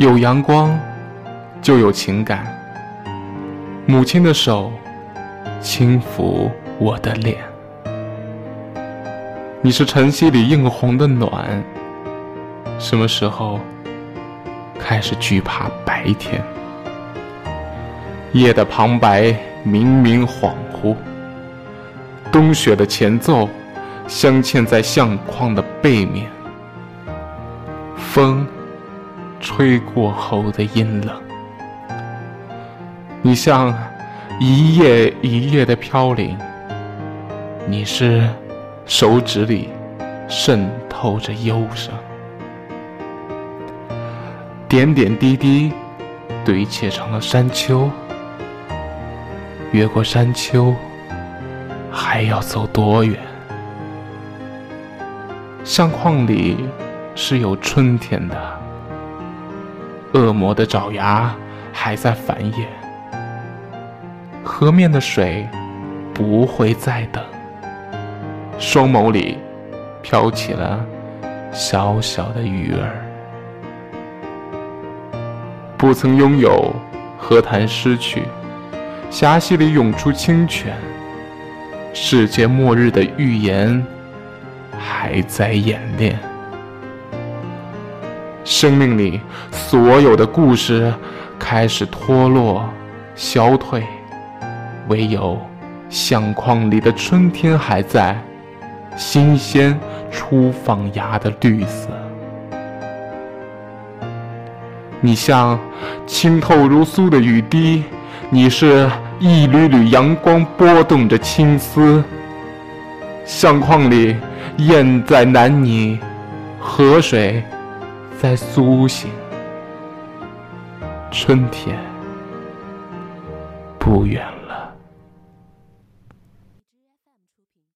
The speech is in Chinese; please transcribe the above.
有阳光，就有情感。母亲的手轻抚我的脸，你是晨曦里映红的暖。什么时候开始惧怕白天？夜的旁白明明恍惚，冬雪的前奏镶嵌在相框的背面。风吹过后的阴冷，你像一夜一夜的飘零。你是手指里渗透着忧伤，点点滴滴堆砌成了山丘。越过山丘，还要走多远？相框里。是有春天的，恶魔的爪牙还在繁衍，河面的水不会再等，双眸里飘起了小小的鱼儿，不曾拥有，何谈失去？峡溪里涌出清泉，世界末日的预言还在演练。生命里所有的故事开始脱落、消退，唯有相框里的春天还在，新鲜初放芽的绿色。你像清透如酥的雨滴，你是一缕缕阳光拨动着青丝。相框里雁在南泥，河水。在苏醒，春天不远了。